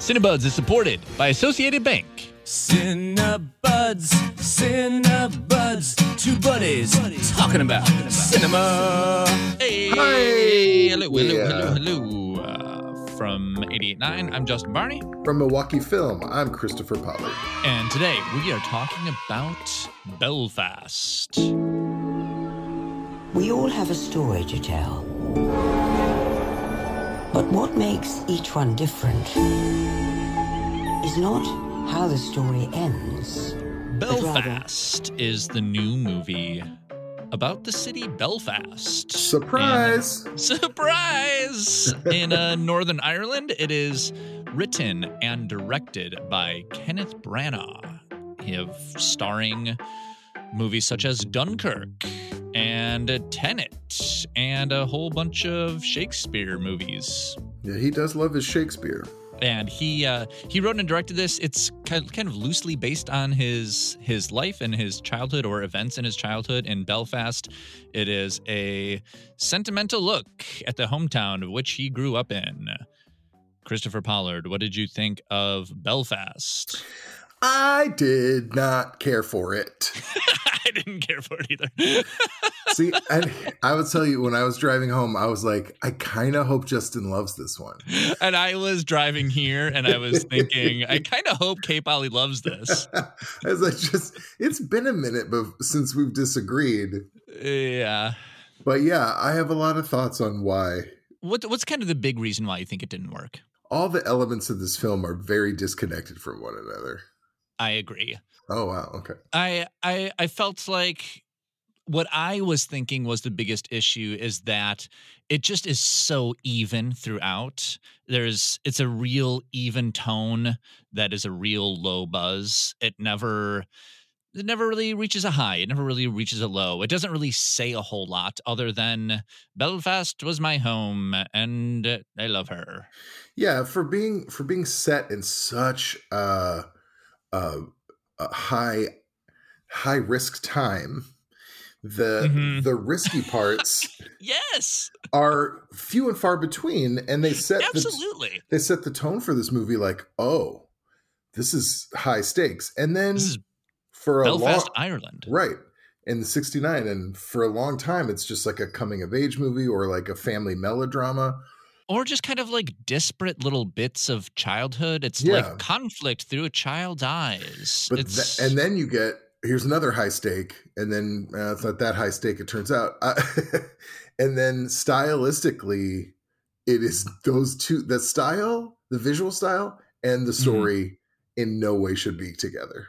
Cinebuds is supported by Associated Bank. Cinebuds, Cinebuds, two buddies buddies talking about cinema. Hey, Hi. hello, hello, Yeah. hello, hello. Uh, from 88.9, I'm Justin Barney, From Milwaukee Film, I'm Christopher Pollard. and today we are talking about Belfast. We all have a story to tell. But what makes each one different is not how the story ends. but rather Belfast is the new movie about the city Belfast. Surprise! And- surprise! In uh, Northern Ireland, it is written and directed by Kenneth Branagh. Of starring movies such as Dunkirk and a Tenet and a whole bunch of Shakespeare movies. Yeah, he does love his Shakespeare. and he uh, he wrote and directed this. It's kind kind of loosely based on his his life and his childhood or events in his childhood in Belfast. It is a sentimental look at the hometown of which he grew up in. Christopher Pollard, what did you think of Belfast? I did not care for it. I didn't care for it either. See, and I would tell you when I was driving home, I was like, I kind of hope Justin loves this one. and I was driving here and I was thinking, I kind of hope K Polly loves this. As I just, it's been a minute since we've disagreed. Yeah. But yeah, I have a lot of thoughts on why. What, what's kind of the big reason why you think it didn't work? All the elements of this film are very disconnected from one another. I agree. Oh, wow. Okay. I I I felt like what I was thinking was the biggest issue is that it just is so even throughout. There's it's a real even tone that is a real low buzz. It never it never really reaches a high. It never really reaches a low. It doesn't really say a whole lot other than Belfast was my home and I love her. Yeah, for being for being set in such a, a, a high high risk time, the Mhm. the risky parts Yes, are few and far between, and they set the, absolutely. they set the tone for this movie like, oh, this is high stakes, and then This is for a Belfast, long Ireland. right in '69, and for a long time, it's just like a coming of age movie or like a family melodrama. Or just kind of like disparate little bits of childhood. It's Yeah. like conflict through a child's eyes. But it's th- and then you get here's another high stake, and then uh, it's not that high stake. It turns out, uh, and then stylistically, it is those two the style, the visual style, and the story in no way should be together.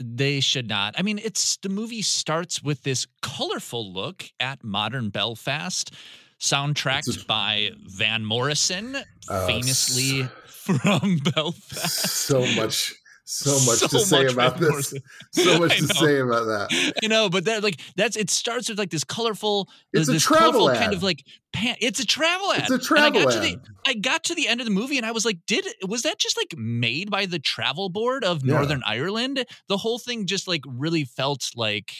they should not. I mean, it's the movie starts with this colorful look at modern Belfast, soundtracked a- by Van Morrison, Oh, famously s- from Belfast. So much, so much So to say much about Van this. Morrison. So much to say about that. I know, but that like that's it starts with like this colorful, It's uh, a this travel colorful ad. kind of like pan- it's a travel ad. It's a travel And I travel got to the I got to the end of the movie and I was like, did was that just like made by the travel board of Yeah. Northern Ireland? The whole thing just like really felt like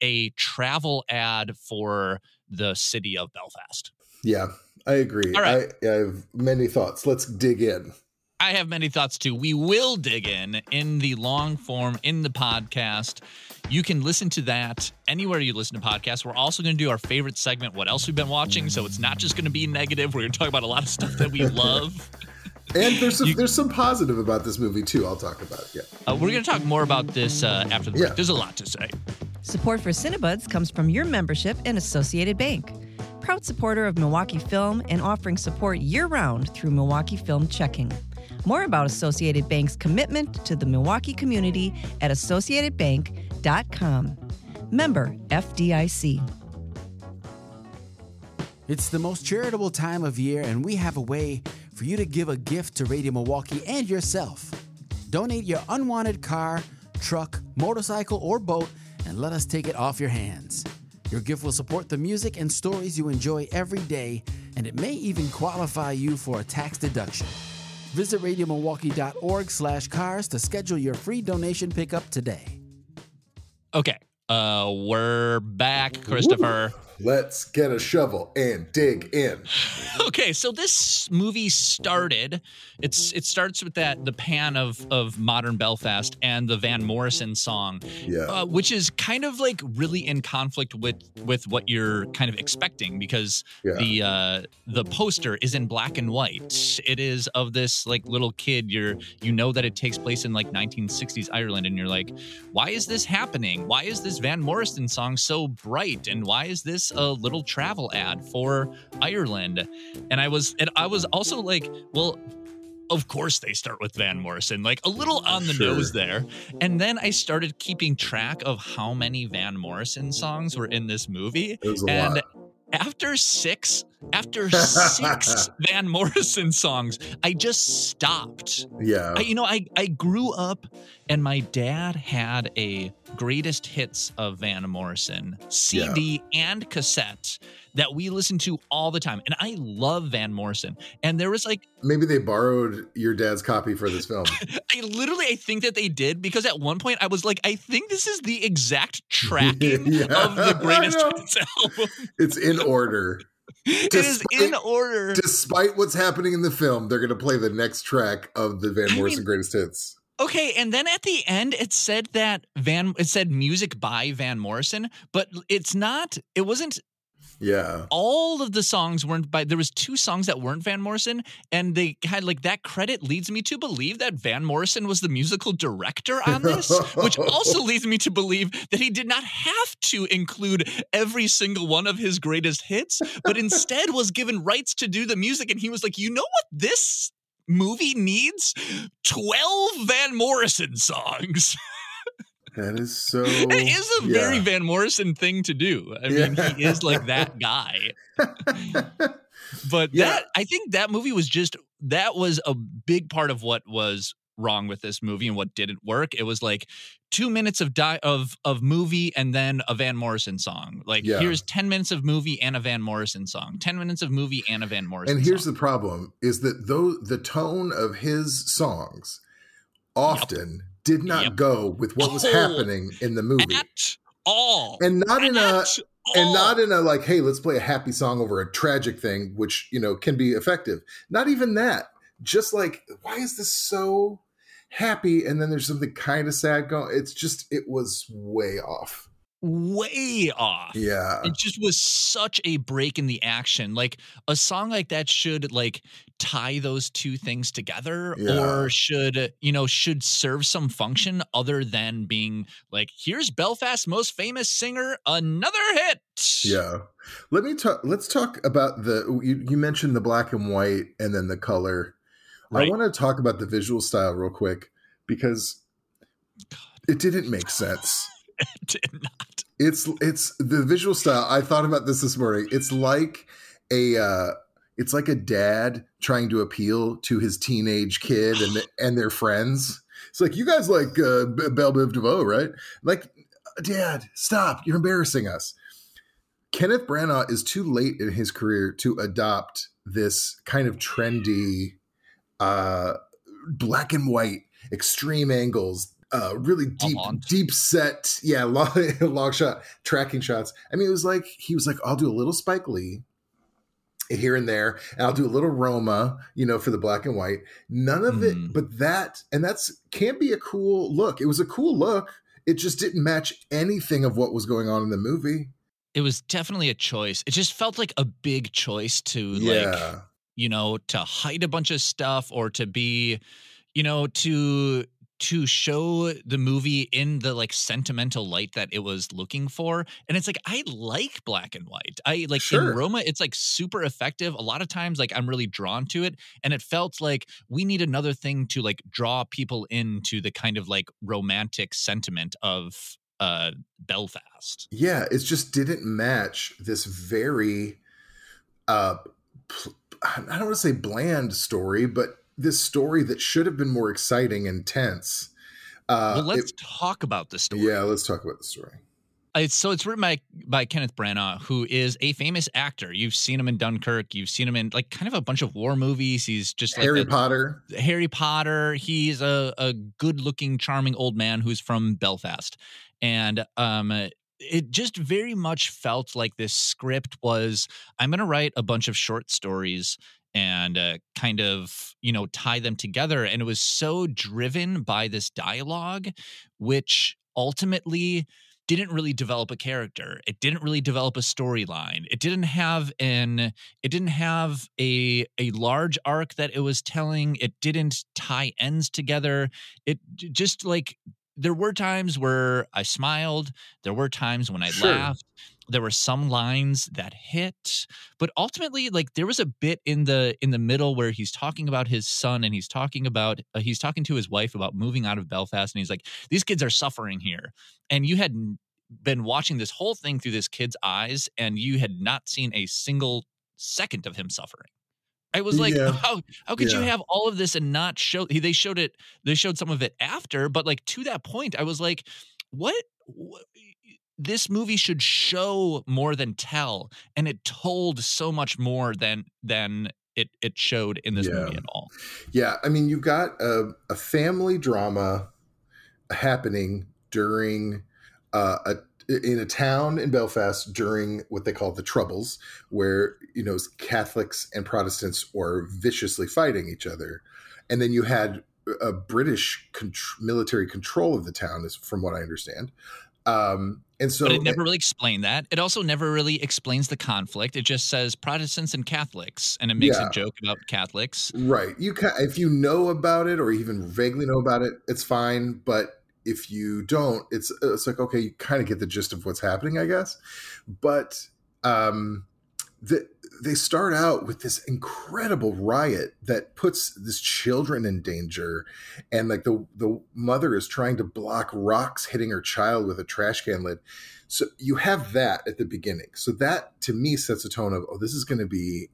a travel ad for the city of Belfast. Yeah, I agree. All right. I, I have many thoughts. Let's dig in. I have many thoughts too. We will dig in in the long form in the podcast. You can listen to that anywhere you listen to podcasts. We're also going to do our favorite segment, What Else We've Been Watching. So it's not just going to be negative. We're going to talk about a lot of stuff that we love. And there's some, You- there's some positive about this movie too. I'll talk about. it. Yeah. Uh, we're going to talk more about this uh, after the Yeah. break. There's a lot to say. Support for Cinebuds comes from your membership in Associated Bank. Proud supporter of Milwaukee Film and offering support year round through Milwaukee Film Checking. More about Associated Bank's commitment to the Milwaukee community at associatedbank.com. Member FDIC. It's the most charitable time of year, and we have a way for you to give a gift to Radio Milwaukee and yourself. Donate your unwanted car, truck, motorcycle, or boat, and let us take it off your hands. Your gift will support the music and stories you enjoy every day, and it may even qualify you for a tax deduction. Visit radiomilwaukee.org slash cars to schedule your free donation pickup today. Okay. Uh, we're back, Christopher. Let's get a shovel and dig in. okay, so this movie started. It's it starts with that the pan of of modern Belfast and the Van Morrison song, Yeah. uh, which is kind of like really in conflict with with what you're kind of expecting because Yeah. the uh, the poster is in black and white. It is of this like little kid. You're you know that it takes place in like 1960s Ireland, and you're like, why is this happening? Why is this Van Morrison song so bright? And why is this a little travel ad for Ireland? And I was and I was also like, well. Of course, they start with Van Morrison, like a little on the Sure. nose there. And then I started keeping track of how many Van Morrison songs were in this movie. It was a And lot. after six, after six Van Morrison songs, I just stopped. Yeah. I, you know, I, I grew up and my dad had a greatest hits of Van Morrison CD and cassette that we listened to all the time. And I love Van Morrison. And there was like, Maybe they borrowed your dad's copy for this film. I literally, I think that they did because at one point I was like, I think this is the exact tracking Yeah, of the greatest hits album. It's in order. it is Despite- in order. Despite what's happening in the film, they're going to play the next track of the Van I Morrison mean- greatest hits. Okay, and then at the end it said that Van it said music by Van Morrison, but it's not it wasn't Yeah. all of the songs weren't by there was two songs that weren't Van Morrison and they had like that credit leads me to believe that Van Morrison was the musical director on this, which also leads me to believe that he did not have to include every single one of his greatest hits, but instead was given rights to do the music and he was like, "You know what this movie needs 12 Van Morrison songs. That is so. it is a very. Van Morrison thing to do. I mean, he is like that guy. But Yeah. that I think that movie was just that was a big part of what was wrong with this movie and what didn't work. It was like two minutes of di- of of movie and then a Van Morrison song. Like Yeah. here's ten minutes of movie and a Van Morrison song. Ten minutes of movie and a Van Morrison. and here's song. the problem: is that though the tone of his songs often did not Yep. go with what was Oh. happening in the movie, at all and not in a At and not in a like, hey, let's play a happy song over a tragic thing, which you know can be effective. Not even that. Just like, why is this so happy? And then there's something kind of sad going. It's just, it was way off. Way off. Yeah. It just was such a break in the action. Like a song like that should like tie those two things together Yeah. or should, you know, should serve some function other than being like, here's Belfast's most famous singer, another hit. Yeah. Let me talk. Let's talk about the. You, you mentioned the black and white and then the color. I want to talk about the visual style real quick because it didn't make sense. Did not. It's it's the visual style. I thought about this this morning. It's like a uh it's like a dad trying to appeal to his teenage kid and and their friends. It's like you guys like uh, Belle Biv DeVoe, right? Like, Dad, stop! You're embarrassing us. Kenneth Branagh is too late in his career to adopt this kind of trendy, uh, black and white, extreme angles, uh, really deep, deep set, yeah, long, long shot tracking shots. I mean, it was like he was like, "I'll do a little Spike Lee." Here and there, and I'll do a little Roma, you know, for the black and white. None of Mhm. it, but that, and that's can be a cool look. It was a cool look. It just didn't match anything of what was going on in the movie. It was definitely a choice. It just felt like a big choice to like Yeah, you know to hide a bunch of stuff or to be you know to to show the movie in the like sentimental light that it was looking for and it's like i like black and white i like Sure. in roma it's like super effective a lot of times like i'm really drawn to it and it felt like we need another thing to like draw people into the kind of like romantic sentiment of uh belfast yeah. It just didn't match this very, uh, pl- I don't want to say bland story, but this story that should have been more exciting and tense. Uh, well let's it- talk about the story yeah, let's talk about the story. It's, so it's written by by Kenneth Branagh, who is a famous actor. You've seen him in Dunkirk. You've seen him in like kind of a bunch of war movies. He's just like Harry the- Potter. Harry Potter. He's a, a good looking, charming old man who's from Belfast. And um it just very much felt like this script was I'm going to write a bunch of short stories and uh, kind of you know tie them together and it was so driven by this dialogue which ultimately didn't really develop a character it didn't really develop a storyline it didn't have an it didn't have a a large arc that it was telling it didn't tie ends together it just like there were times where I smiled. There were times when I sure. laughed. There were some lines that hit, but ultimately, like there was a bit in the in the middle where he's talking about his son and he's talking about uh, he's talking to his wife about moving out of Belfast, and he's like, "These kids are suffering here," and you had been watching this whole thing through this kid's eyes, and you had not seen a single second of him suffering. I was like, yeah. how how could yeah. you have all of this and not show? They showed it. They showed some of it after, but like to that point, I was like, what? what this movie should show more than tell, and it told so much more than than it it showed in this yeah. movie at all. Yeah, I mean, you've got a, a family drama happening during uh, a in a town in Belfast during what they call the Troubles, where you know Catholics and Protestants were viciously fighting each other, and then you had a British military control of the town, is from what I understand. Um, and so, but it never really explained that. It also never really explains the conflict. It just says Protestants and Catholics, and it makes yeah. a joke about Catholics. Right. You can, if you know about it or even vaguely know about it, it's fine. But if you don't, it's it's like okay, you kind of get the gist of what's happening, I guess. But um, the, they start out with this incredible riot that puts this children in danger, and like the the mother is trying to block rocks hitting her child with a trash can lid. So you have that at the beginning. So that to me sets a tone of oh, this is going to be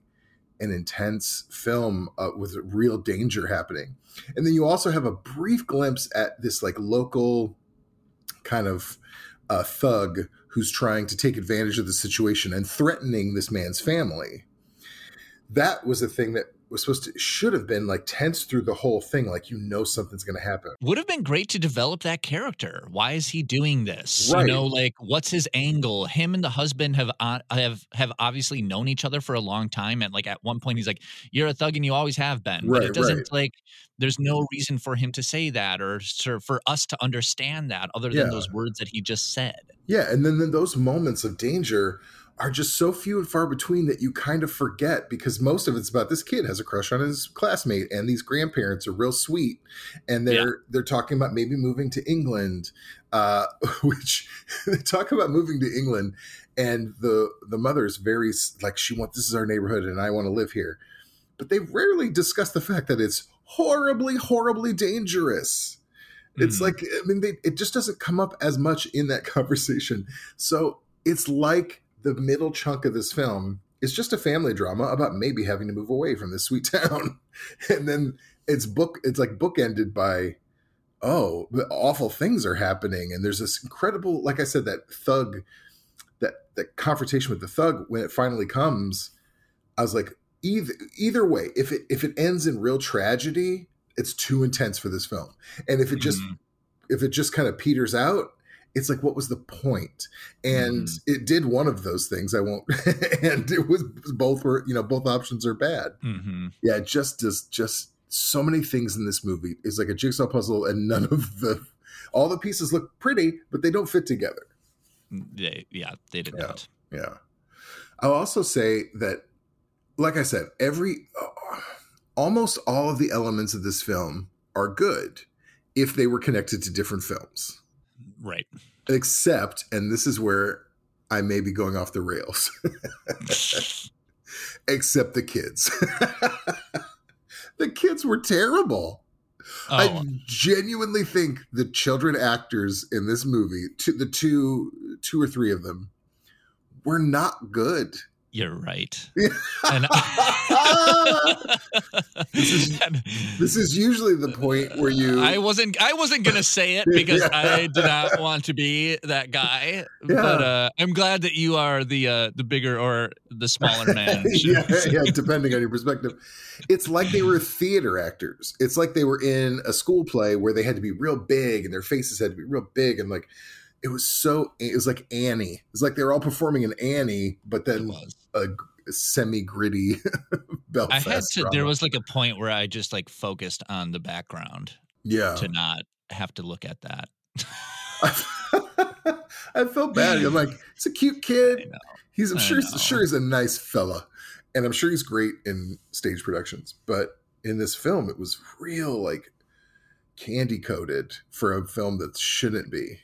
an intense film uh, with real danger happening. And then you also have a brief glimpse at this like local kind of uh, thug who's trying to take advantage of the situation and threatening this man's family. That was a thing that was supposed to should have been like tense through the whole thing like you know something's going to happen would have been great to develop that character why is he doing this right. you know like what's his angle him and the husband have uh, have have obviously known each other for a long time and like at one point he's like you're a thug and you always have been right, but it doesn't right. like there's no reason for him to say that or for us to understand that other than yeah. those words that he just said yeah and then, then those moments of danger are just so few and far between that you kind of forget because most of it's about this kid has a crush on his classmate and these grandparents are real sweet and they're yeah. they're talking about maybe moving to England uh, which they talk about moving to England and the the mother is very like she wants this is our neighborhood and I want to live here but they rarely discuss the fact that it's horribly horribly dangerous it's mm. like I mean they, it just doesn't come up as much in that conversation so it's like the middle chunk of this film is just a family drama about maybe having to move away from this sweet town. and then it's book it's like bookended by oh, awful things are happening and there's this incredible like I said that thug that that confrontation with the thug when it finally comes I was like either either way if it if it ends in real tragedy it's too intense for this film. And if it just mm-hmm. if it just kind of peters out it's like what was the point? And mm. it did one of those things i won't and it was both were you know both options are bad. Mm-hmm. yeah it just does just so many things in this movie. Is like a jigsaw puzzle and none of the all the pieces look pretty but they don't fit together. They, yeah they did yeah, not. yeah. I'll also say that like i said every almost all of the elements of this film are good if they were connected to different films Right. Except, and this is where I may be going off the rails. Except the kids. the kids were terrible. Oh. I genuinely think the children actors in this movie, the two, two or three of them, were not good. You're right. and, this, is, this is usually the point where you. I wasn't. I wasn't gonna say it because yeah. I did not want to be that guy. Yeah. But uh, I'm glad that you are the uh, the bigger or the smaller man. yeah, yeah, depending on your perspective. It's like they were theater actors. It's like they were in a school play where they had to be real big and their faces had to be real big and like it was so it was like Annie. It was like they were all performing in Annie, but then was. A, semi gritty I had to. There was like a point where I just like focused on the background yeah. to not have to look at that. I felt bad. I'm like, it's a cute kid. He's I'm sure know. sure he's a nice fella, and I'm sure he's great in stage productions. But in this film, it was real like candy coated for a film that shouldn't be.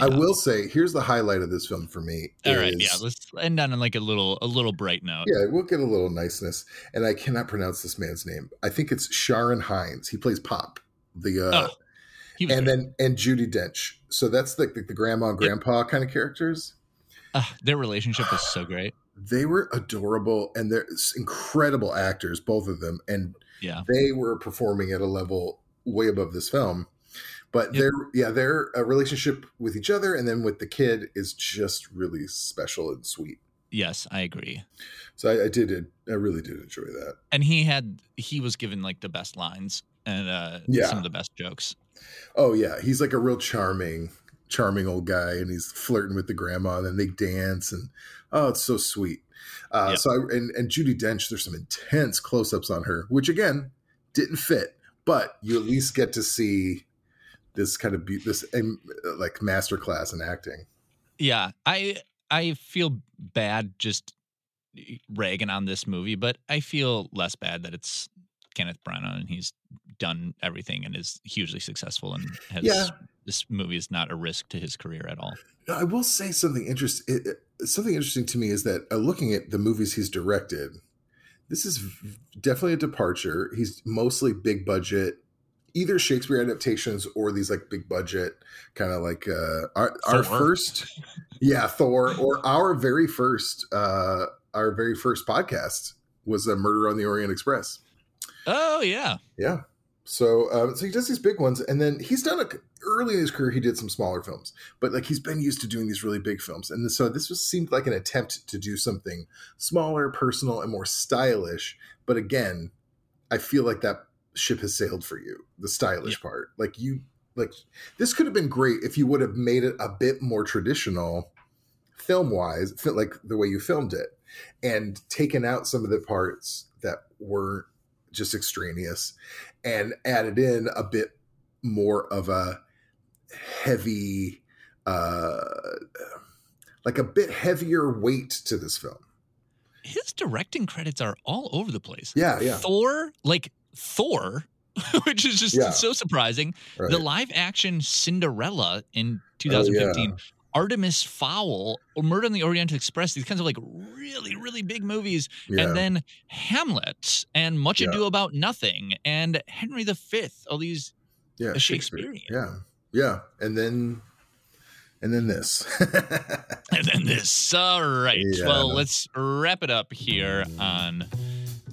I will say, here's the highlight of this film for me. All right, is- yeah. Let's end on like a little a little bright note. Yeah, we'll get a little niceness. And I cannot pronounce this man's name. I think it's Sharon Hines. He plays Pop. The uh Oh, and then and Judi Dench. So that's like the, the grandma and grandpa kind of characters. Ah, their relationship is so great. They were adorable and they're incredible actors, both of them. And Yeah. they were performing at a level way above this film. But Yep. their yeah, their uh, relationship with each other and then with the kid is just really special and sweet. Yes, I agree. So I, I did I really did enjoy that. And he had he was given like the best lines and uh Yeah. some of the best jokes. Oh yeah, he's like a real charming, charming old guy, and he's flirting with the grandma, and then they dance, and oh, it's so sweet. Uh, Yeah. So I, and and Judi Dench, there's some intense close-ups on her, which again didn't fit, but you at least get to see this kind of be- this like masterclass in acting. Yeah, I I feel bad just eh, ragging on this movie, but I feel less bad that it's Kenneth Branagh and he's done everything and is hugely successful and has Yeah. this movie is not a risk to his career at all. Now, I will say something interesting. Eh, eh, something interesting to me is that uh, looking at the movies he's directed, this is definitely a departure. He's mostly big budget, either Shakespeare adaptations or these like big budget kind of like uh, our our first, yeah, Thor, or our very first, uh, our very first podcast was a Murder on the Orient Express. Oh yeah. Yeah. So, um, so he does these big ones, and then he's done a early in his career. He did some smaller films, but like he's been used to doing these really big films, and so this was seemed like an attempt to do something smaller, personal, and more stylish. But again, I feel like that ship has sailed for you. The stylish part, like you, like this could have been great if you would have made it a bit more traditional, film wise, like the way you filmed it, and taken out some of the parts that weren't just extraneous and added in a bit more of a heavy uh like a bit heavier weight to this film His directing credits are all over the place. yeah yeah Thor, like Thor, which is just Yeah. so surprising. right. The live action Cinderella in 2015, Artemis Fowl, or Murder on the Orient Express, these kinds of like really, really big movies. yeah. And then Hamlet and Much Yeah. Ado About Nothing and Henry V, all these. yeah Shakespearean. yeah yeah and then and then this And then this. All right. Yeah. Well, let's wrap it up here on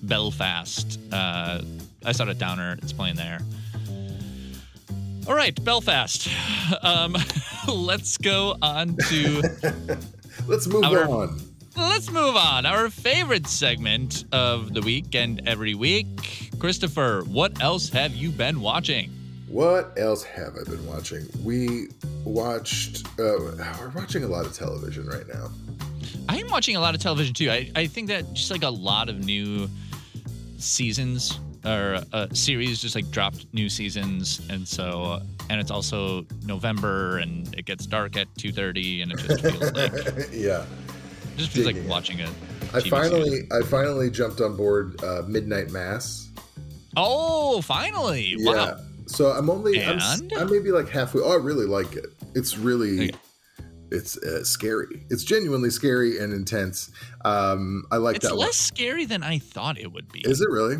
Belfast. Uh, I saw it downer. It's playing there. All right, Belfast. Um, let's go on to let's move Our- on let's move on. Our favorite segment of the week and every week. Christopher, what else have you been watching? what else have i been watching we watched uh we're watching a lot of television right now I am watching a lot of television too. I, I think that just like a lot of new seasons or uh, series just like dropped new seasons, and so and it's also November and it gets dark at two thirty, and it just feels like it yeah just feels like Digging watching it. I finally, series. I finally jumped on board uh, Midnight Mass. Oh, finally! Yeah. Wow. So I'm only, I'm, s- I'm maybe like halfway. Oh, I really like it. It's really, Okay. it's uh, scary. It's genuinely scary and intense. Um, I like It's that. It's less scary than I thought it would be. Is it really?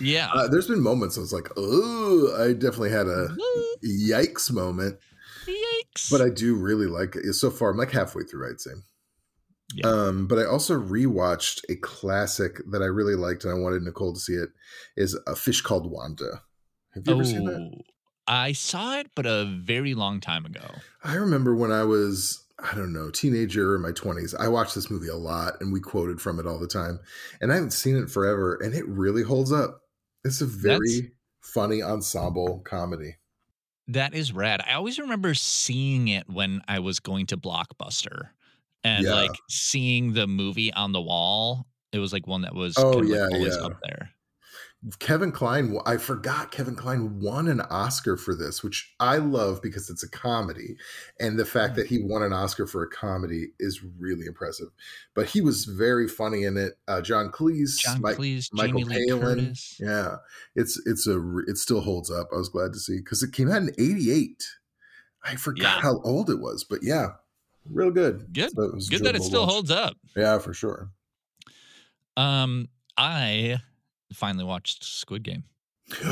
Yeah. Uh, there's been moments I was like, oh, I definitely had a yikes moment. Yikes! But I do really like it. So far, I'm like halfway through, I'd say. Yeah. Um, but I also rewatched a classic that I really liked, and I wanted Nicole to see it. Is a fish called Wanda. Have you ever seen that? Oh, I saw it, but a very long time ago. I remember when I was, I don't know, teenager in my 20s, I watched this movie a lot and we quoted from it all the time. And I haven't seen it forever and it really holds up. It's a very That's- funny ensemble comedy. That is rad. I always remember seeing it when I was going to Blockbuster and Yeah. like seeing the movie on the wall. It was like one that was Oh, kind of, like, yeah, always yeah. up there. Kevin Kline, I forgot Kevin Kline won an Oscar for this, which I love because it's a comedy. And the fact Mm. that he won an Oscar for a comedy is really impressive. But he was very funny in it. Uh, John Cleese, John Mike- Cleese, Michael Jamie Palin. Curtis. Yeah, it's it's a it still holds up. I was glad to see because it came out in '88. I forgot Yeah. how old it was, but yeah, real good. Good. So it was Good that it still watch. holds up. Yeah, for sure. Um, I finally watched Squid Game.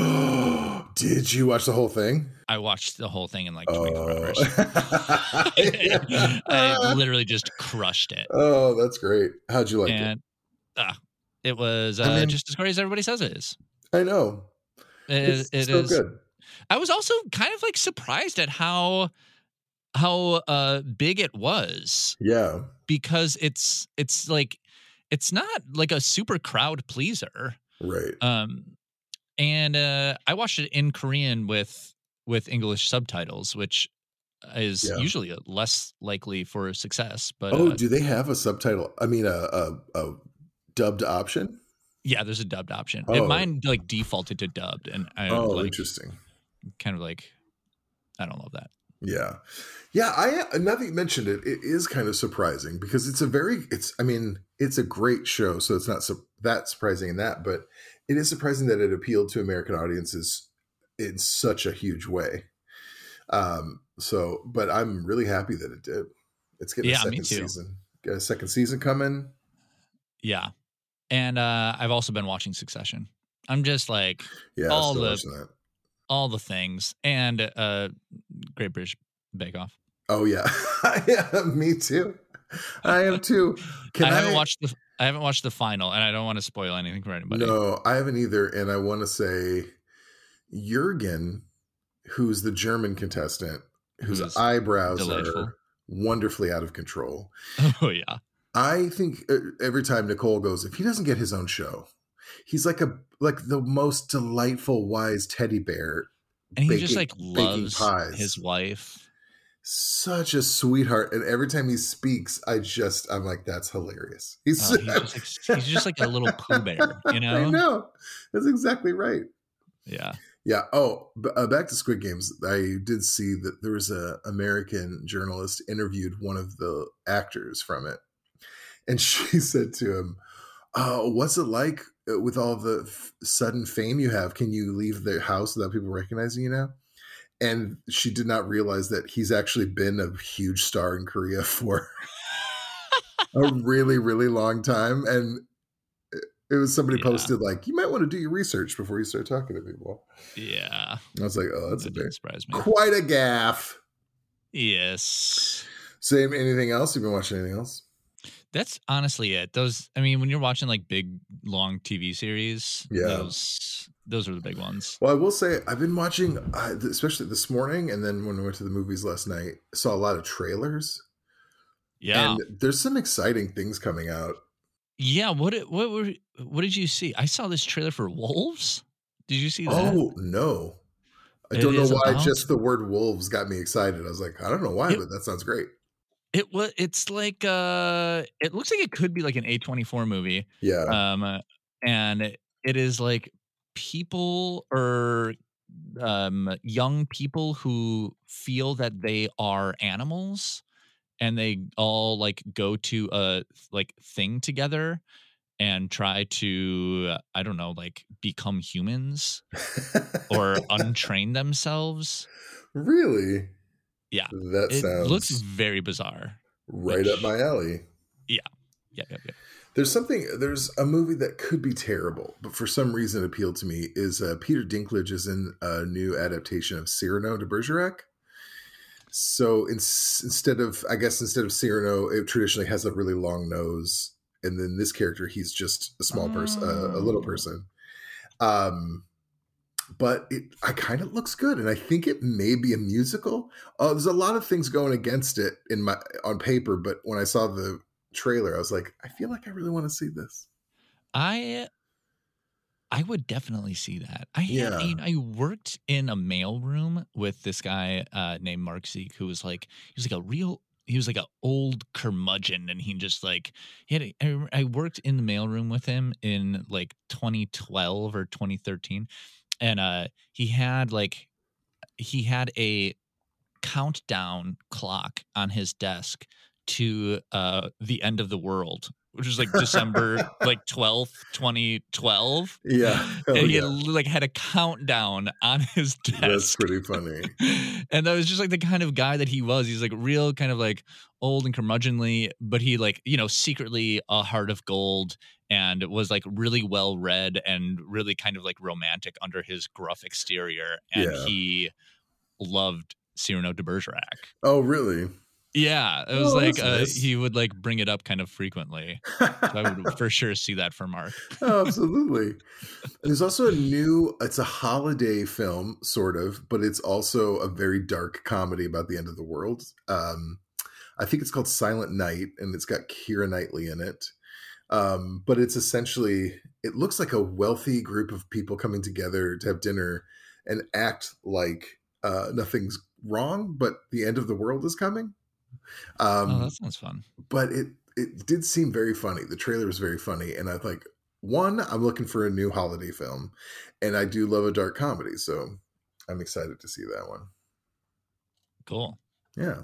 Did you watch the whole thing? I watched the whole thing in like 24 hours. Oh, I literally just crushed it. oh, that's great. How'd you like and uh, it was uh, I mean- just as great as everybody says it is. I know. It, It's it so is- good. I was also kind of like surprised at how how uh big it was Yeah. because it's it's like it's not like a super crowd pleaser. Right. Um and uh I watched it in Korean with with English subtitles, which is Yeah. usually less likely for success. But oh, uh, do they have a subtitle? I mean, a a, a dubbed option? yeah, there's a dubbed option. Oh. It mine like defaulted to dubbed, and I oh, like interesting. kind of like I don't love that. Yeah. Yeah, I now that you mentioned it, it is kind of surprising because it's a very it's I mean, it's a great show, so it's not so that surprising in that, but it is surprising that it appealed to American audiences in such a huge way. Um so but I'm really happy that it did. It's getting Yeah, a me second too. season. Got a second season coming. Yeah. And uh I've also been watching Succession. I'm just like Yeah, All the- that. All the things and uh Great British Bake Off. Oh yeah. yeah, me too. I am too. Can I I, haven't watched the I haven't watched the final and I don't want to spoil anything for anybody. No, I haven't either. And I want to say Jurgen, who's the German contestant, whose Who's eyebrows delightful. are wonderfully out of control. Oh yeah. I think uh, every time Nicole goes, if he doesn't get his own show, he's like a like the most delightful, wise teddy bear. And he just like loves pies. his wife. Such a sweetheart, and every time he speaks, I just I'm like, that's hilarious. He's, Oh, he's, just like, he's just like a little Pooh Bear, you I know? know. That's exactly right. Yeah. Yeah. Oh, uh, back to Squid Games. I did see that there was a American journalist interviewed one of the actors from it, and she said to him, "Oh, what's it like uh, Uh, with all the f- sudden fame you have? Can you leave the house without people recognizing you now?" And she did not realize that he's actually been a huge star in Korea for a really, really long time, and. it- It was somebody Yeah. posted like, "You might want to do your research before you start talking to people." Yeah. I was like, oh, that's a that bit didn't surprise me. quite a gaffe. Yes. Same. Anything else? You've been watching anything else? That's honestly it. Those, I mean, when you're watching like big, long TV series, Yeah. those those are the big ones. Well, I will say I've been watching, uh, especially this morning, and then when we went to the movies last night, saw a lot of trailers. Yeah, And there's some exciting things coming out. yeah. What did- what were what did you see? I saw this trailer for Wolves. Did you see that? Oh no, I It don't know why. about- Just the word wolves got me excited. I was like, I don't know why, It- but that sounds great. It was. It's like uh, it looks like it could be like an A twenty four movie. Yeah. Um, and it, it is like people or um young people who feel that they are animals and they all like go to a like thing together and try to uh, i don't know like become humans or untrain themselves really? Yeah. That it sounds looks very bizarre right up my alley. yeah yeah yeah There's something. There's a movie that could be terrible, but for some reason appealed to me. Is uh, Peter Dinklage is in a new adaptation of Cyrano de Bergerac. So in, instead of, I guess instead of Cyrano, it traditionally has a really long nose, and then this character, he's just a small person, uh, a little Oh. person. Um, but it, I kind of looks good, and I think it may be a musical. Uh, there's a lot of things going against it in my on paper, but when I saw the trailer, I was like, I feel like I really want to see this. I I would definitely see that. I had, Yeah. you know, I worked in a mailroom with this guy uh, named Mark Zeke, who was like he was like a real he was like an old curmudgeon, and he just like he had. A, I, I worked in the mailroom with him in like 2012 or 2013, and uh, he had like he had a countdown clock on his desk to uh the end of the world which was like december like 12th 2012 Yeah. Hell and he yeah. had like had a countdown on his desk That's pretty funny. and that was just like the kind of guy that he was he's like real kind of like old and curmudgeonly but he like you know secretly a heart of gold and it was like really well read and really kind of like romantic under his gruff exterior and Yeah. he loved Cyrano de Bergerac. Oh, really? Yeah, it was Oh, like that's uh, nice. he would like bring it up kind of frequently. So I would for sure see that for Mark. oh, absolutely. And there's also a new, it's a holiday film, sort of, but it's also a very dark comedy about the end of the world. Um, I think it's called Silent Night, and it's got Keira Knightley in it. Um, but it's essentially, it looks like a wealthy group of people coming together to have dinner and act like uh, nothing's wrong, but the end of the world is coming. Um, oh, that sounds fun. but it it did seem very funny. The trailer was very funny, and I like one. I'm looking for a new holiday film, and I do love a dark comedy, so I'm excited to see that one. Cool. Yeah,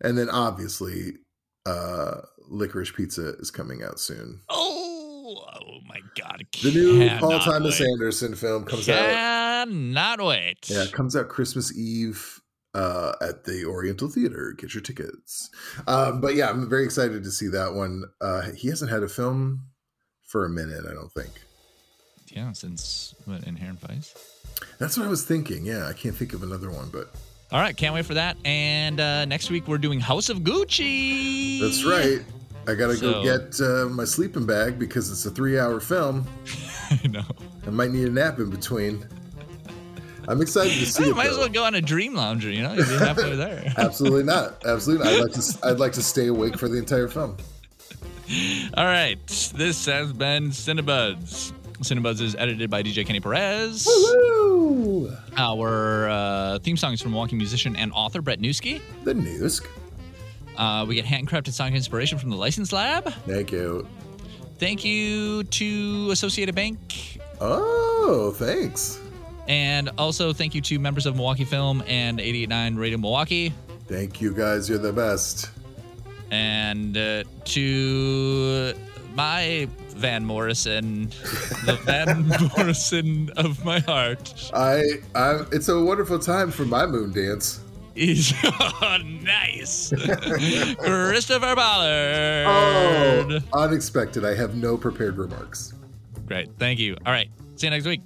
and then obviously, uh Licorice Pizza is coming out soon. Oh, oh my god! The new Paul Thomas wait. Anderson film comes out. Cannot wait. Yeah, it comes out Christmas Eve uh, at the Oriental Theater. Get your tickets. Um, but yeah, I'm very excited to see that one. Uh, he hasn't had a film for a minute, I don't think. Yeah, since what, Inherent Vice. That's what I was thinking. Yeah, I can't think of another one, but All right, can't wait for that. And uh, next week we're doing House of Gucci. that's right. I gotta So- go get uh, my sleeping bag because it's a three-hour film. I know. I might need a nap in between. I'm excited to see it. might as well go on a dream lounger. You know, you'd be halfway there. Absolutely not. Absolutely. Not. I'd like to. I'd like to stay awake for the entire film. All right, this has been Cinebuds. Cinebuds is edited by DJ Kenny Perez. Woo! Our uh, theme song is from walking musician and author Brett Newski. The news. Uh, we get handcrafted song inspiration from the License Lab. Thank you. Thank you to Associated Bank. Oh, thanks. And also thank you to members of Milwaukee Film and 889 Radio Milwaukee. Thank you guys. You're the best. And uh, to my Van Morrison, the Van Morrison of my heart. I. I. It's a wonderful time for my moon dance. oh, nice. Christopher Ballard. Oh, unexpected. I have no prepared remarks. Great. Thank you. All right. See you next week.